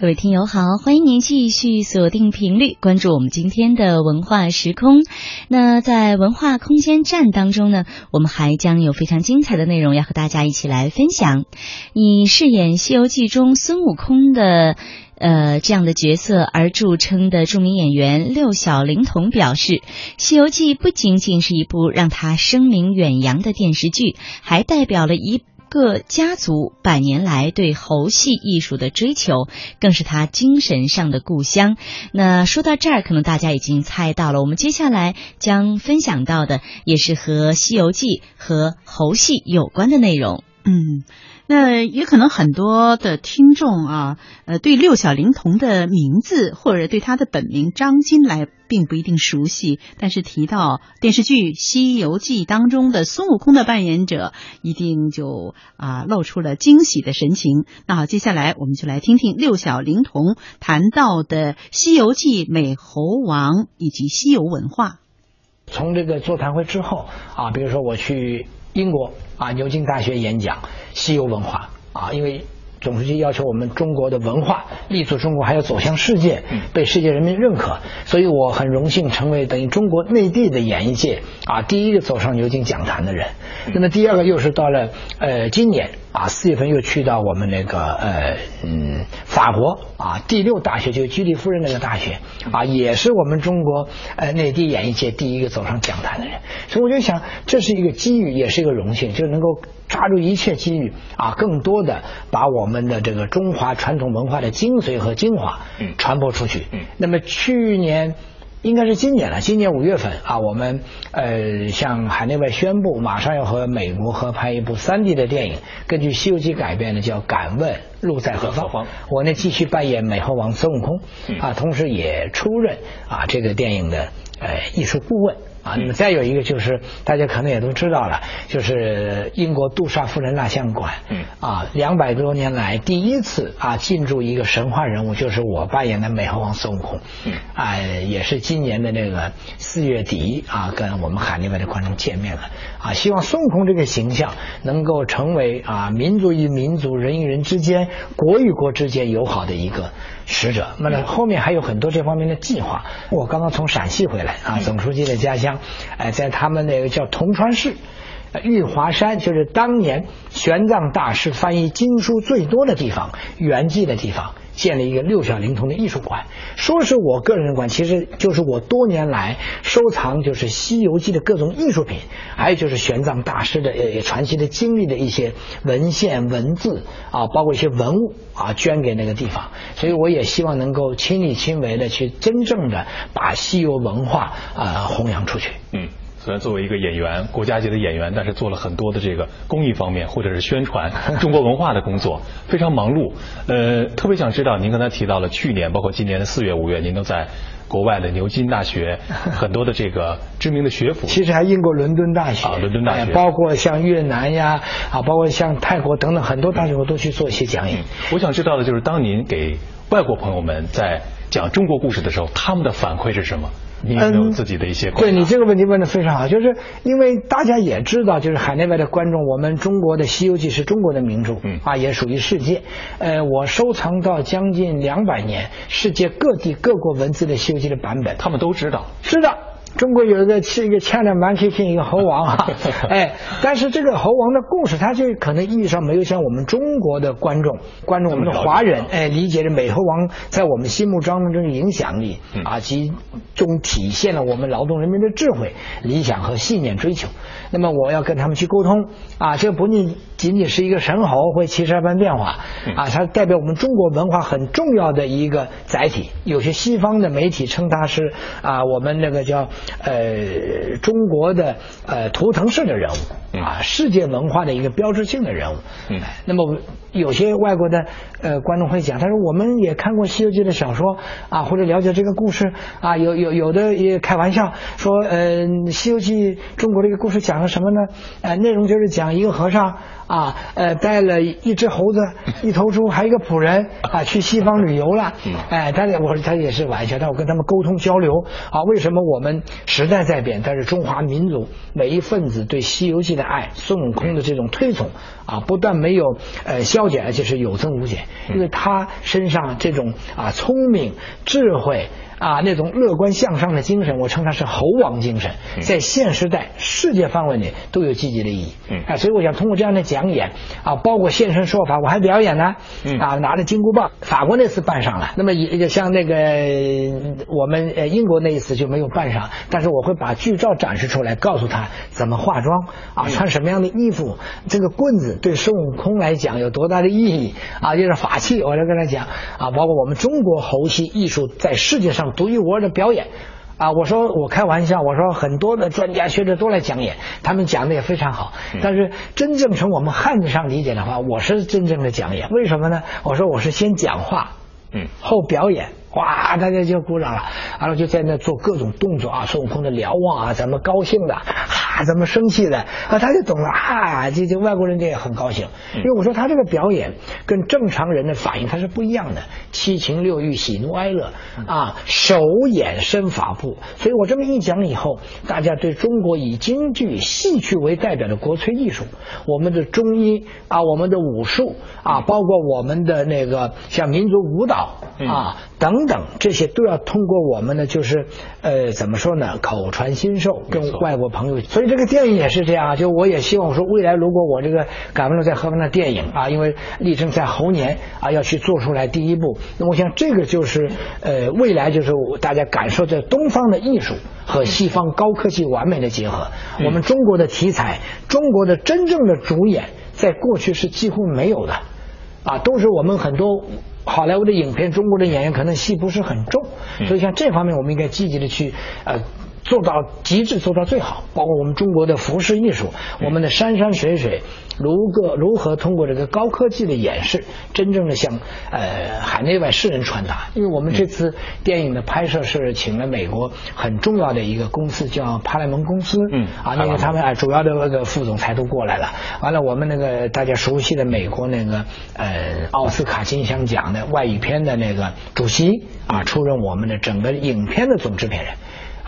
各位听友好，欢迎您继续锁定频率，关注我们今天的文化时空。那在文化空间站当中呢，我们还将有非常精彩的内容要和大家一起来分享。以饰演《西游记》中孙悟空的呃这样的角色而著称的著名演员六小龄童表示，《西游记》不仅仅是一部让他声名远扬的电视剧，还代表了一。各家族百年来对猴戏艺术的追求，更是他精神上的故乡。那说到这儿，可能大家已经猜到了，我们接下来将分享到的也是和《西游记》和猴戏有关的内容。嗯。那也可能很多的听众啊，呃，对六小龄童的名字或者对他的本名张金来并不一定熟悉，但是提到电视剧《西游记》当中的孙悟空的扮演者，一定就啊露出了惊喜的神情。那好，接下来我们就来听听六小龄童谈到的《西游记》美猴王以及西游文化。从这个座谈会之后啊，比如说我去。英国啊，牛津大学演讲西游文化啊，因为总书记要求我们中国的文化立足中国，还要走向世界，被世界人民认可，所以我很荣幸成为等于中国内地的演艺界啊第一个走上牛津讲坛的人。那么第二个又是到了呃今年。啊，四月份又去到我们那个呃嗯法国啊第六大学，就是居里夫人那个大学啊，也是我们中国呃内地演艺界第一个走上讲坛的人，所以我就想这是一个机遇，也是一个荣幸，就能够抓住一切机遇啊，更多的把我们的这个中华传统文化的精髓和精华传播出去。那么去年。应该是今年了，今年五月份啊，我们呃向海内外宣布，马上要和美国合拍一部三 D 的电影，根据《西游记》改编的，叫《敢问路在何方》。我呢继续扮演美猴王孙悟空啊，同时也出任啊这个电影的呃艺术顾问。啊，那么再有一个就是大家可能也都知道了，就是英国杜莎夫人蜡像馆，嗯，啊，两百多年来第一次啊进驻一个神话人物，就是我扮演的美猴王孙悟空，嗯，啊，也是今年的那个四月底啊，跟我们海内外的观众见面了，啊，希望孙悟空这个形象能够成为啊民族与民族、人与人之间、国与国之间友好的一个。使者，那么后面还有很多这方面的计划。我刚刚从陕西回来啊，总书记的家乡，哎，在他们那个叫铜川市，玉华山，就是当年玄奘大师翻译经书最多的地方，圆寂的地方。建了一个六小龄童的艺术馆，说是我个人的馆，其实就是我多年来收藏，就是《西游记》的各种艺术品，还有就是玄奘大师的呃传奇的经历的一些文献文字啊，包括一些文物啊，捐给那个地方。所以我也希望能够亲力亲为的去真正的把西游文化啊弘扬出去。嗯。虽然作为一个演员，国家级的演员，但是做了很多的这个公益方面或者是宣传 中国文化的工作，非常忙碌。呃，特别想知道，您刚才提到了去年，包括今年的四月、五月，您都在国外的牛津大学 很多的这个知名的学府，其实还英国伦敦大学啊，伦敦大学，包括像越南呀啊，包括像泰国等等很多大学，我都去做一些讲演。我想知道的就是，当您给外国朋友们在讲中国故事的时候，他们的反馈是什么？你有没有自己的一些？对你这个问题问的非常好，就是因为大家也知道，就是海内外的观众，我们中国的《西游记》是中国的名著，嗯啊，也属于世界。呃，我收藏到将近两百年，世界各地各国文字的《西游记》的版本，他们都知道，知道。中国有一个是一个牵着 Monkey King 一个猴王啊，哎，但是这个猴王的故事，它就可能意义上没有像我们中国的观众、观众我们的华人哎理解的美猴王在我们心目当中的影响力啊，其中体现了我们劳动人民的智慧、理想和信念追求。那么我要跟他们去沟通啊，这不仅仅仅是一个神猴会七十二般变化啊，它代表我们中国文化很重要的一个载体。有些西方的媒体称它是啊，我们那个叫。呃，中国的呃图腾式的人物啊，世界文化的一个标志性的人物。嗯，那么有些外国的呃观众会讲，他说我们也看过《西游记》的小说啊，或者了解这个故事啊，有有有有的也开玩笑说，呃，《西游记》中国这个故事讲了什么呢？呃，内容就是讲一个和尚啊，呃，带了一只猴子、一头猪，还有一个仆人啊，去西方旅游了。哎，他我说他也是玩笑，但我跟他们沟通交流啊，为什么我们时代在变，但是中华民族每一份子对《西游记》的爱、孙悟空的这种推崇啊，不但没有呃消减，而且是有增无减，因为他身上这种啊聪明、智慧。啊，那种乐观向上的精神，我称它是猴王精神，在现时代、世界范围内都有积极的意义。嗯，啊，所以我想通过这样的讲演啊，包括现身说法，我还表演呢。嗯，啊，拿着金箍棒，法国那次办上了，那么也像那个我们呃英国那一次就没有办上，但是我会把剧照展示出来，告诉他怎么化妆啊，穿什么样的衣服，这个棍子对孙悟空来讲有多大的意义啊，就是法器，我来跟他讲啊，包括我们中国猴戏艺术在世界上。独一无二的表演，啊！我说我开玩笑，我说很多的专家学者都来讲演，他们讲的也非常好。但是真正从我们汉字上理解的话，我是真正的讲演。为什么呢？我说我是先讲话，嗯，后表演。哇，大家就鼓掌了，完了就在那做各种动作啊，孙悟空的瞭望啊，咱们高兴的，哈，咱们生气的，啊，他就懂了啊，这这外国人这也很高兴，因为我说他这个表演跟正常人的反应他是不一样的，七情六欲、喜怒哀乐啊，手眼身法步，所以我这么一讲以后，大家对中国以京剧、戏曲为代表的国粹艺术，我们的中医啊，我们的武术啊，包括我们的那个像民族舞蹈啊等。等等，这些都要通过我们呢，就是呃，怎么说呢？口传心授，跟外国朋友。所以这个电影也是这样，就我也希望说，未来如果我这个赶不上在何方的电影啊，因为力争在猴年啊要去做出来第一部，那我想这个就是呃，未来就是大家感受在东方的艺术和西方高科技完美的结合。我们中国的题材，中国的真正的主演，在过去是几乎没有的，啊，都是我们很多。好莱坞的影片，中国的演员可能戏不是很重，所以像这方面，我们应该积极的去呃。做到极致，做到最好。包括我们中国的服饰艺术，我们的山山水水，如何如何通过这个高科技的演示，真正的向呃海内外世人传达。因为我们这次电影的拍摄是请了美国很重要的一个公司，叫帕莱蒙公司。嗯。啊，那个他们啊主要的那个副总裁都过来了。完了，我们那个大家熟悉的美国那个呃奥斯卡金像奖的外语片的那个主席啊，出任我们的整个影片的总制片人。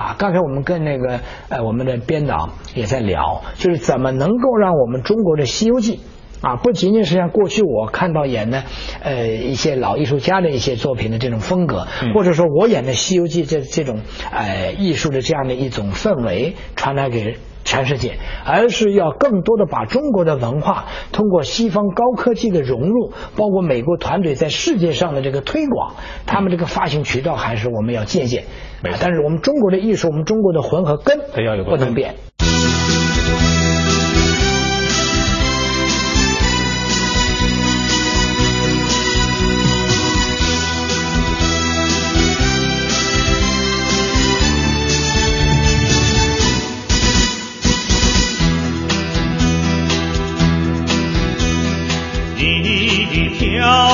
啊，刚才我们跟那个呃我们的编导也在聊，就是怎么能够让我们中国的《西游记》啊，不仅仅是像过去我看到演的呃一些老艺术家的一些作品的这种风格，或者说我演的《西游记》这这种呃艺术的这样的一种氛围传达给。全世界，而是要更多的把中国的文化通过西方高科技的融入，包括美国团队在世界上的这个推广，他们这个发行渠道还是我们要借鉴。但是我们中国的艺术，我们中国的魂和根不能变。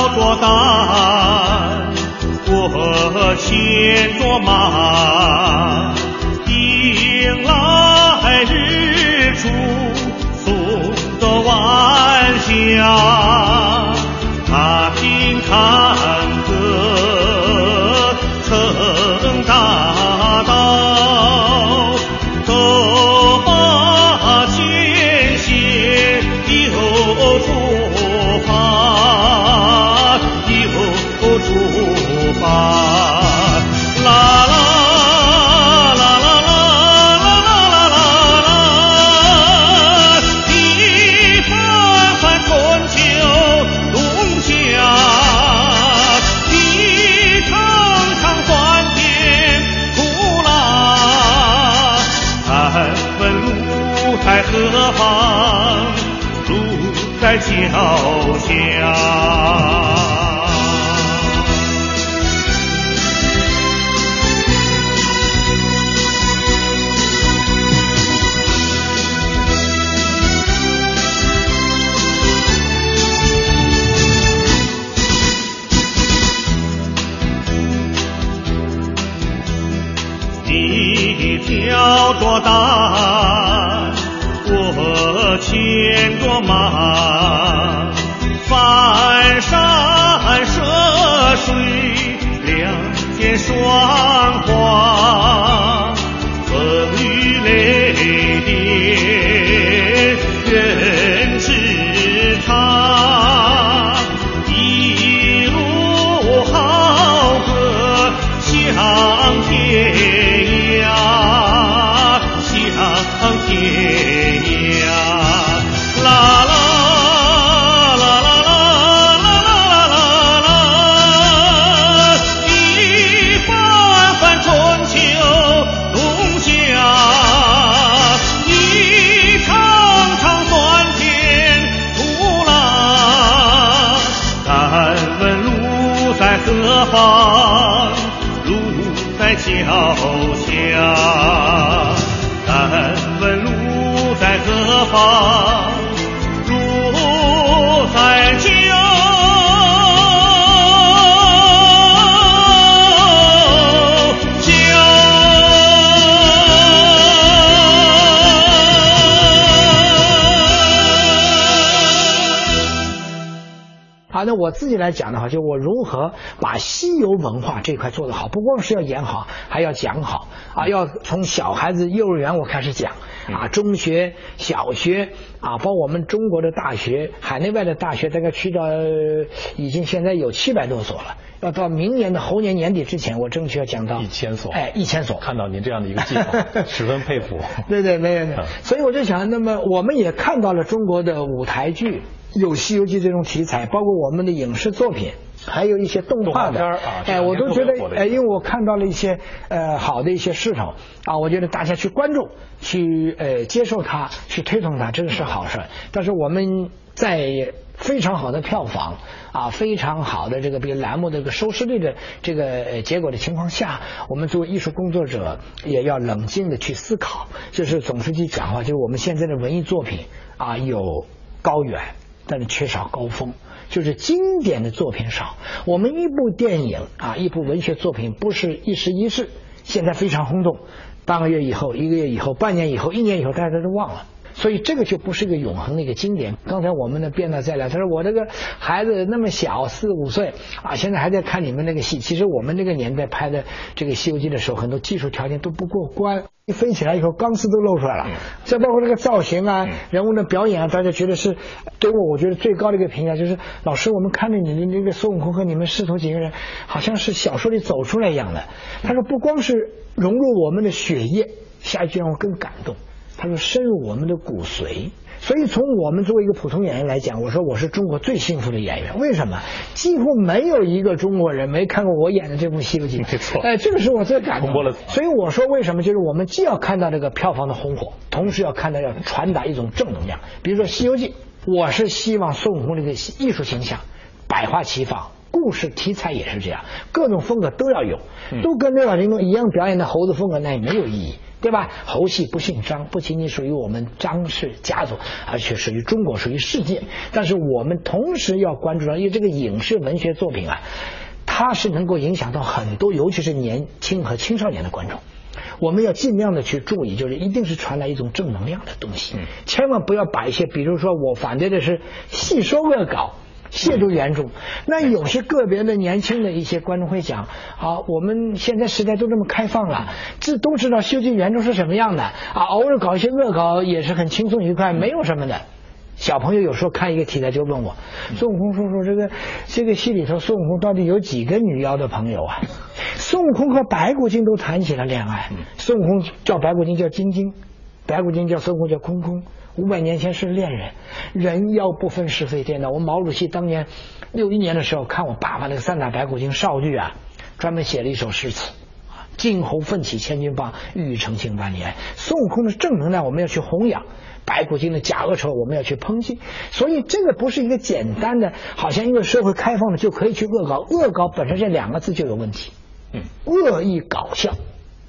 挑着担，我牵着马，迎来日出，送走晚霞，踏平坎水，两肩霜花，何方？路在脚下。敢问路在何方？那我自己来讲的话，就我如何把西游文化这块做得好，不光是要演好，还要讲好啊，要从小孩子幼儿园我开始讲啊，中学、小学啊，包括我们中国的大学、海内外的大学，大概去到呃已经现在有七百多所了，要到明年的猴年年底之前，我争取要讲到一千所，哎，一千所。看到您这样的一个计划，十分佩服。对对，没有没有嗯。所以我就想，那么我们也看到了中国的舞台剧有《西游记》这种题材，包括我们的影视作品。还有一些动画片儿啊我都觉得，哎，因为我看到了一些呃好的一些势头啊，我觉得大家去关注、去呃接受它、去推动它，这个是好事儿。但是我们在非常好的票房啊，非常好的这个比如栏目的这个收视率的这个呃结果的情况下，我们作为艺术工作者也要冷静的去思考。就是总书记讲话，就是我们现在的文艺作品啊有高远，但是缺少高峰。就是经典的作品少，我们一部电影啊，一部文学作品不是一时一事，现在非常轰动，半个月以后、一个月以后、半年以后、一年以后，大家都忘了。所以这个就不是一个永恒的一个经典。刚才我们的编导在聊，他说我这个孩子那么小，四五岁啊，现在还在看你们那个戏。其实我们那个年代拍的这个《西游记》的时候，很多技术条件都不过关。一飞起来以后，钢丝都露出来了。再包括这个造型啊，人物的表演啊，大家觉得是对我，我觉得最高的一个评价就是，老师，我们看着你的那个孙悟空和你们师徒几个人，好像是小说里走出来一样的。他说，不光是融入我们的血液，下一句让我更感动。他说深入我们的骨髓，所以从我们作为一个普通演员来讲，我说我是中国最幸福的演员。为什么？几乎没有一个中国人没看过我演的这部《西游记》。没错哎，这个是我最感动的。所以我说为什么？就是我们既要看到这个票房的红火，同时要看到要传达一种正能量。比如说《西游记》，我是希望孙悟空这个艺术形象百花齐放。故事题材也是这样，各种风格都要有，都跟六小龄童一样表演的猴子风格，那也没有意义。对吧？猴戏不姓张，不仅仅属于我们张氏家族，而且属于中国，属于世界。但是我们同时要关注到，因为这个影视文学作品啊，它是能够影响到很多，尤其是年轻和青少年的观众。我们要尽量的去注意，就是一定是传来一种正能量的东西，千万不要把一些，比如说我反对的是戏说恶搞。亵渎原著，那有些个别的年轻的一些观众会讲，啊，我们现在时代都这么开放了，这都知道《西游记》原著是什么样的啊，偶尔搞一些恶搞也是很轻松愉快，没有什么的。小朋友有时候看一个题材就问我，孙悟空叔叔，这个这个戏里头孙悟空到底有几个女妖的朋友啊？孙悟空和白骨精都谈起了恋爱，孙悟空叫白骨精叫晶晶，白骨精叫孙悟空叫空空。五百年前是恋人，人妖不分是非颠倒。我们毛主席当年六一年的时候看我爸爸那个三打白骨精少剧啊，专门写了一首诗词啊。金猴奋起千钧棒，玉宇澄清万里爱。孙悟空的正能量我们要去弘扬，白骨精的假恶丑我们要去抨击。所以这个不是一个简单的，好像一个社会开放了就可以去恶搞。恶搞本身这两个字就有问题，嗯，恶意搞笑。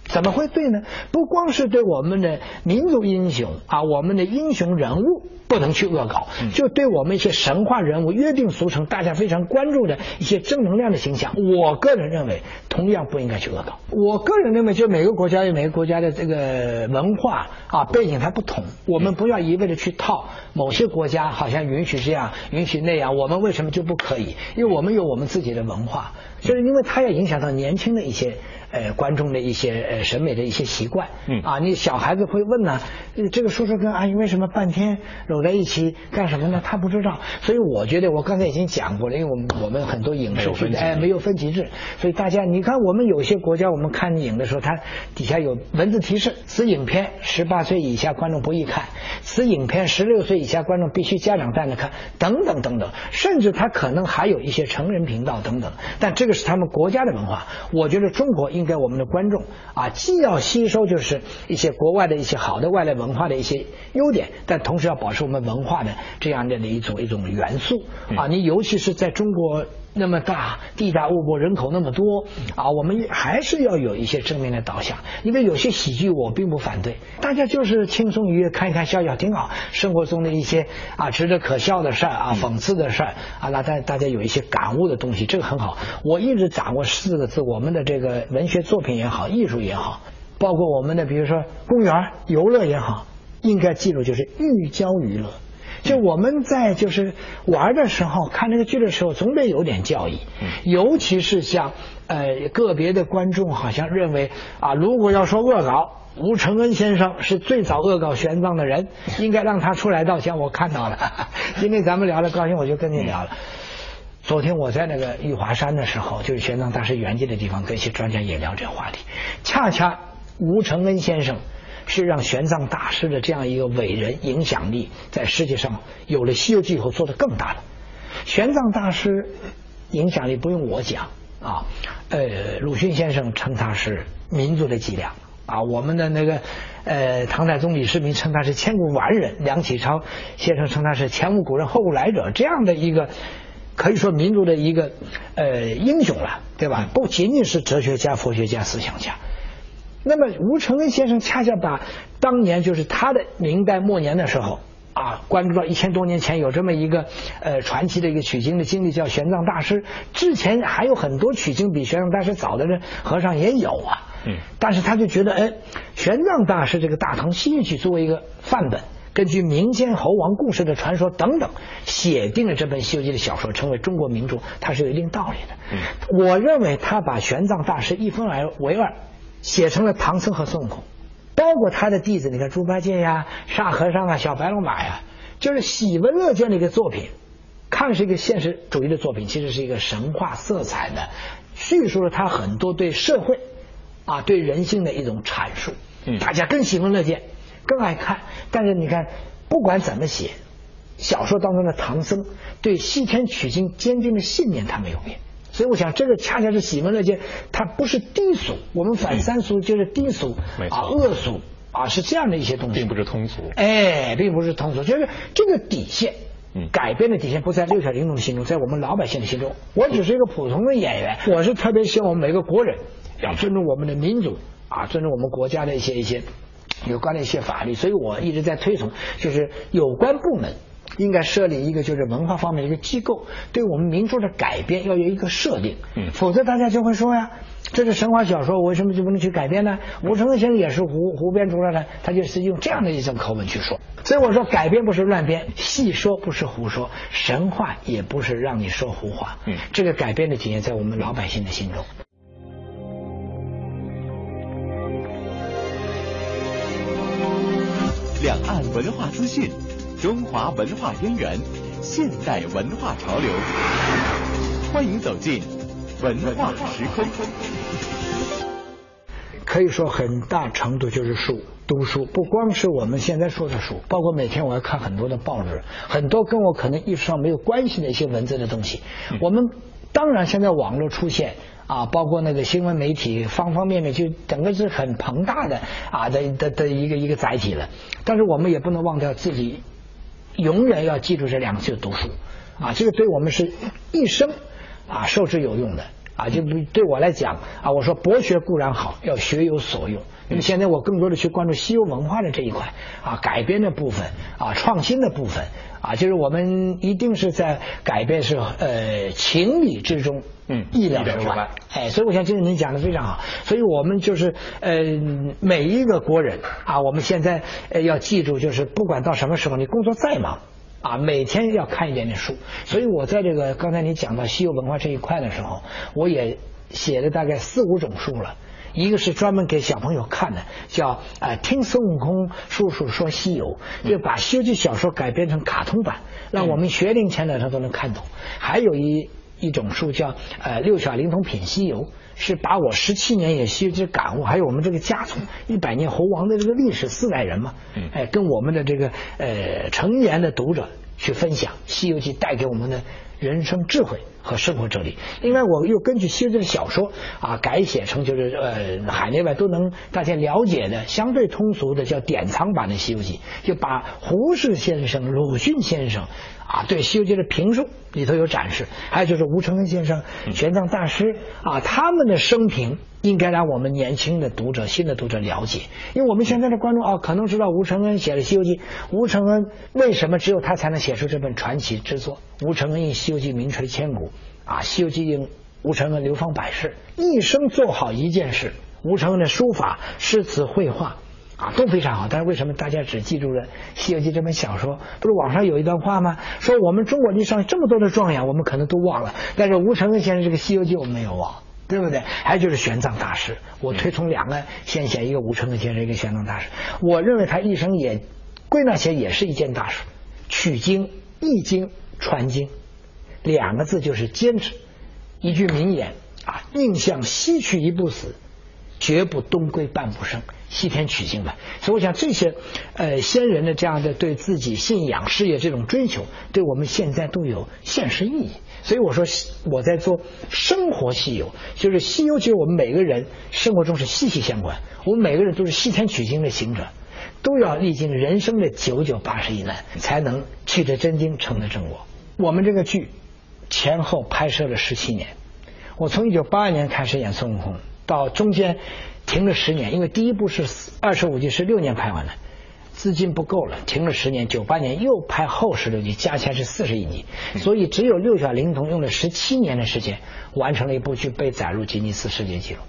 怎么会对呢？不光是对我们的民族英雄啊，我们的英雄人物不能去恶搞，就对我们一些神话人物、约定俗成、大家非常关注的一些正能量的形象，我个人认为同样不应该去恶搞。我个人认为，就每个国家有每个国家的这个文化啊背景它不同，我们不要一味的去套某些国家好像允许这样、允许那样，我们为什么就不可以？因为我们有我们自己的文化，就是因为它要影响到年轻的一些。呃，观众的一些呃审美的一些习惯，嗯。啊，你小孩子会问呢，呃这个叔叔跟阿姨为什么半天搂在一起干什么呢？他不知道，所以我觉得我刚才已经讲过了，因为我们我们很多影视哎没有分级制，所以大家你看我们有些国家我们看影的时候，它底下有文字提示，此影片十八岁以下观众不宜看，此影片十六岁以下观众必须家长带着看，等等等等，甚至它可能还有一些成人频道等等，但这个是他们国家的文化，我觉得中国应该我们的观众啊，既要吸收就是一些国外的一些好的外来文化的一些优点，但同时要保持我们文化的这样的一种一种元素啊，你尤其是在中国。那么大，地大物博，人口那么多啊，我们还是要有一些正面的导向。因为有些喜剧我并不反对，大家就是轻松愉悦看一看笑笑挺好。生活中的一些啊值得可笑的事儿啊，讽刺的事儿啊，那大大家有一些感悟的东西，这个很好。我一直掌握四个字，我们的这个文学作品也好，艺术也好，包括我们的比如说公园游乐也好，应该记住就是寓教于乐。就我们在就是玩的时候，看那个剧的时候，总得有点教义，尤其是像呃个别的观众好像认为啊，如果要说恶搞，吴承恩先生是最早恶搞玄奘的人，应该让他出来道歉。我看到了，今天咱们聊了高兴，我就跟你聊了。昨天我在那个玉华山的时候，就是玄奘大师圆寂的地方，跟一些专家也聊这个话题。恰恰吴承恩先生是让玄奘大师的这样一个伟人影响力，在世界上有了《西游记》以后做得更大了。玄奘大师影响力不用我讲啊，呃，鲁迅先生称他是民族的脊梁啊，我们的那个呃唐太宗李世民称他是千古完人，梁启超先生称他是前无古人后无来者，这样的一个。可以说民族的一个呃英雄了，对吧？不仅仅是哲学家、佛学家、思想家。那么吴承恩先生恰恰把当年就是他的明代末年的时候啊，关注到一千多年前有这么一个呃传奇的一个取经的经历，叫玄奘大师。之前还有很多取经比玄奘大师早的人和尚也有啊，嗯，但是他就觉得哎，玄奘大师这个《大唐西域记》作为一个范本。根据民间猴王故事的传说等等，写定了这本《西游记》的小说，成为中国名著，它是有一定道理的。嗯，我认为他把玄奘大师一分而为二，写成了唐僧和孙悟空，包括他的弟子，你看猪八戒呀、沙和尚啊、小白龙马呀，就是喜闻乐见的一个作品。看是一个现实主义的作品，其实是一个神话色彩的，叙述了他很多对社会啊、对人性的一种阐述。嗯大家更喜闻乐见。更爱看，但是你看，不管怎么写，小说当中的唐僧对西天取经坚定的信念他没有变，所以我想这个恰恰是喜闻乐见，它不是低俗，我们反三俗就是低俗，啊恶俗啊是这样的一些东西，并不是通俗。哎，并不是通俗，就是这个底线。嗯改变的底线不在六小龄童的心中，在我们老百姓的心中。我只是一个普通的演员，我是特别希望我们每个国人要尊重我们的民族啊，尊重我们国家的一些一些有关的一些法律，所以我一直在推崇，就是有关部门应该设立一个就是文化方面的一个机构，对我们民族的改编要有一个设定，嗯否则大家就会说呀。这是神话小说，我为什么就不能去改编呢？吴承恩先生也是胡胡编出来的，他就是用这样的一种口吻去说。所以我说，改编不是乱编，戏说不是胡说，神话也不是让你说胡话。嗯这个改编的体现在我们老百姓的心中。两岸文化资讯，中华文化渊源，现代文化潮流。欢迎走进文化时空。可以说很大程度就是书，读书不光是我们现在说的书，包括每天我要看很多的报纸，很多跟我可能意识上没有关系的一些文字的东西。我们当然现在网络出现啊，包括那个新闻媒体方方面面，就整个是很庞大的啊的的的一个一个载体了。但是我们也不能忘掉自己，永远要记住这两个字：读书啊，这个对我们是一生啊受之有用的。啊，就比对我来讲啊，我说博学固然好，要学有所用。那么现在我更多的去关注西游文化的这一块啊，改编的部分啊，创新的部分啊，就是我们一定是在改变是呃情理之中，嗯意料之外。哎，所以我想，就是您讲的非常好。所以我们就是呃，每一个国人啊，我们现在呃要记住，就是不管到什么时候，你工作再忙。啊，每天要看一点点书，所以我在这个刚才你讲到西游文化这一块的时候，我也写了大概四五种书了。一个是专门给小朋友看的，叫呃听孙悟空叔叔说西游，就把《西游记》小说改编成卡通版，让我们学龄前的他都能看懂。还有一一种书叫呃六小龄童品西游，是把我十七年也西游记感悟，还有我们这个家族一百年猴王的这个历史四代人嘛，嗯。哎，跟我们的这个呃成年的读者去分享《西游记》带给我们的人生智慧和生活哲理。另外，我又根据《西游记》的小说啊改写成就是呃海内外都能大家了解的相对通俗的叫典藏版的《西游记》，就把胡适先生、鲁迅先生啊对《西游记》的评述里头有展示，还有就是吴承恩先生、玄奘大师啊他们的生平。应该让我们年轻的读者、新的读者了解，因为我们现在的观众啊，可能知道吴承恩写了《西游记》，吴承恩为什么只有他才能写出这本传奇之作？吴承恩因《西游记》名垂千古啊，《西游记》因吴承恩流芳百世，一生做好一件事。吴承恩的书法、诗词、绘画啊都非常好，但是为什么大家只记住了《西游记》这本小说？不是网上有一段话吗？说我们中国历史上这么多的状元，我们可能都忘了，但是吴承恩先生这个《西游记》我们没有忘。对不对？还有就是玄奘大师，我推崇两个先贤，一个吴承恩先生，一个玄奘大师。我认为他一生也归纳起来也是一件大事，取经、译经、传经，两个字就是坚持。一句名言啊，宁向西去一步死，绝不东归半步生。西天取经吧，所以我想这些呃先人的这样的对自己信仰、事业这种追求，对我们现在都有现实意义。所以我说我在做生活西游，就是西游，其实我们每个人生活中是息息相关。我们每个人都是西天取经的行者，都要历经人生的九九八十一难，才能去得真经，成得正果。我们这个剧前后拍摄了十七年，我从一九八二年开始演孙悟空，到中间。停了十年，因为第一部是二十五集是六年拍完的，资金不够了，停了十年。九八年又拍后十六集，加起来是四十一集，所以只有六小龄童用了十七年的时间完成了一部剧，被载入吉尼斯世界纪录。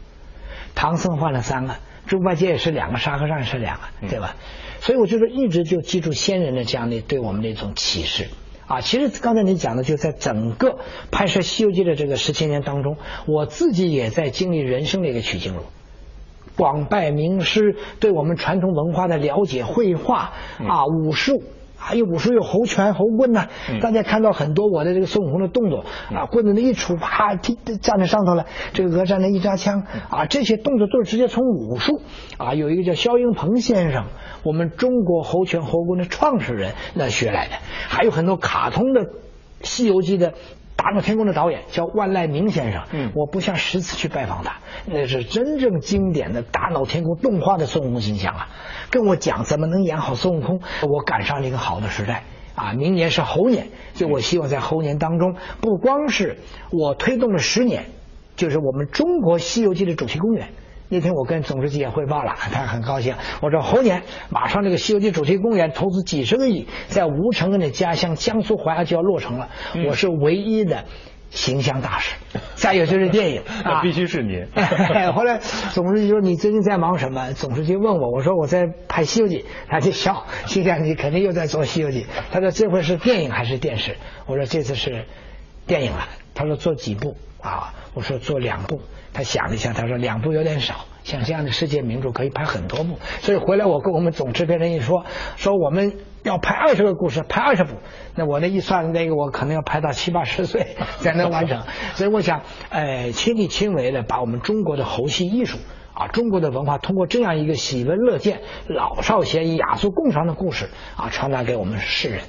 唐僧换了三个，猪八戒也是两个，沙和尚也是两个，对吧？所以我就说一直就记住先人的这样的对我们的一种启示。啊，其实刚才你讲的，就在整个拍摄《西游记》的这个十七年当中，我自己也在经历人生的一个取经路。广拜名师，对我们传统文化的了解，绘画啊，武术，还有武术有猴拳、猴棍呐、嗯。大家看到很多我的这个孙悟空的动作啊，棍子那一杵，啪，踢站在上头了，这个鹅站那一扎枪啊，这些动作都是直接从武术啊，有一个叫肖英鹏先生，我们中国猴拳猴棍的创始人那学来的，还有很多卡通的《西游记》的。大闹天宫的导演叫万籁鸣先生，嗯我不下十次去拜访他，那是真正经典的大闹天宫动画的孙悟空形象啊，跟我讲怎么能演好孙悟空，我赶上了一个好的时代啊，明年是猴年，就我希望在猴年当中，不光是我推动了十年，就是我们中国《西游记》的主题公园。那天我跟总书记也汇报了，他很高兴。我说猴年马上这个《西游记》主题公园投资几十个亿，在吴承恩的家乡江苏淮安就要落成了。嗯我是唯一的形象大使。再有就是电影 那必须是您。后来总书记说：“你最近在忙什么？”总书记问我，我说：“我在拍《西游记》。”他就笑，心想你肯定又在做《西游记》。他说：“这回是电影还是电视？”我说：“这次是电影了。”他说：“做几部啊？”我说：“做两部。”他想了一下，他说：“两部有点少，像这样的世界名著可以拍很多部。”所以回来我跟我们总制片人一说，说我们要拍二十个故事，拍二十部，那我那一算，那个我可能要拍到七八十岁 才能完成。所以我想，呃，亲力亲为的把我们中国的猴戏艺术。啊，中国的文化通过这样一个喜闻乐见、老少咸宜、雅俗共赏的故事啊，传达给我们世人。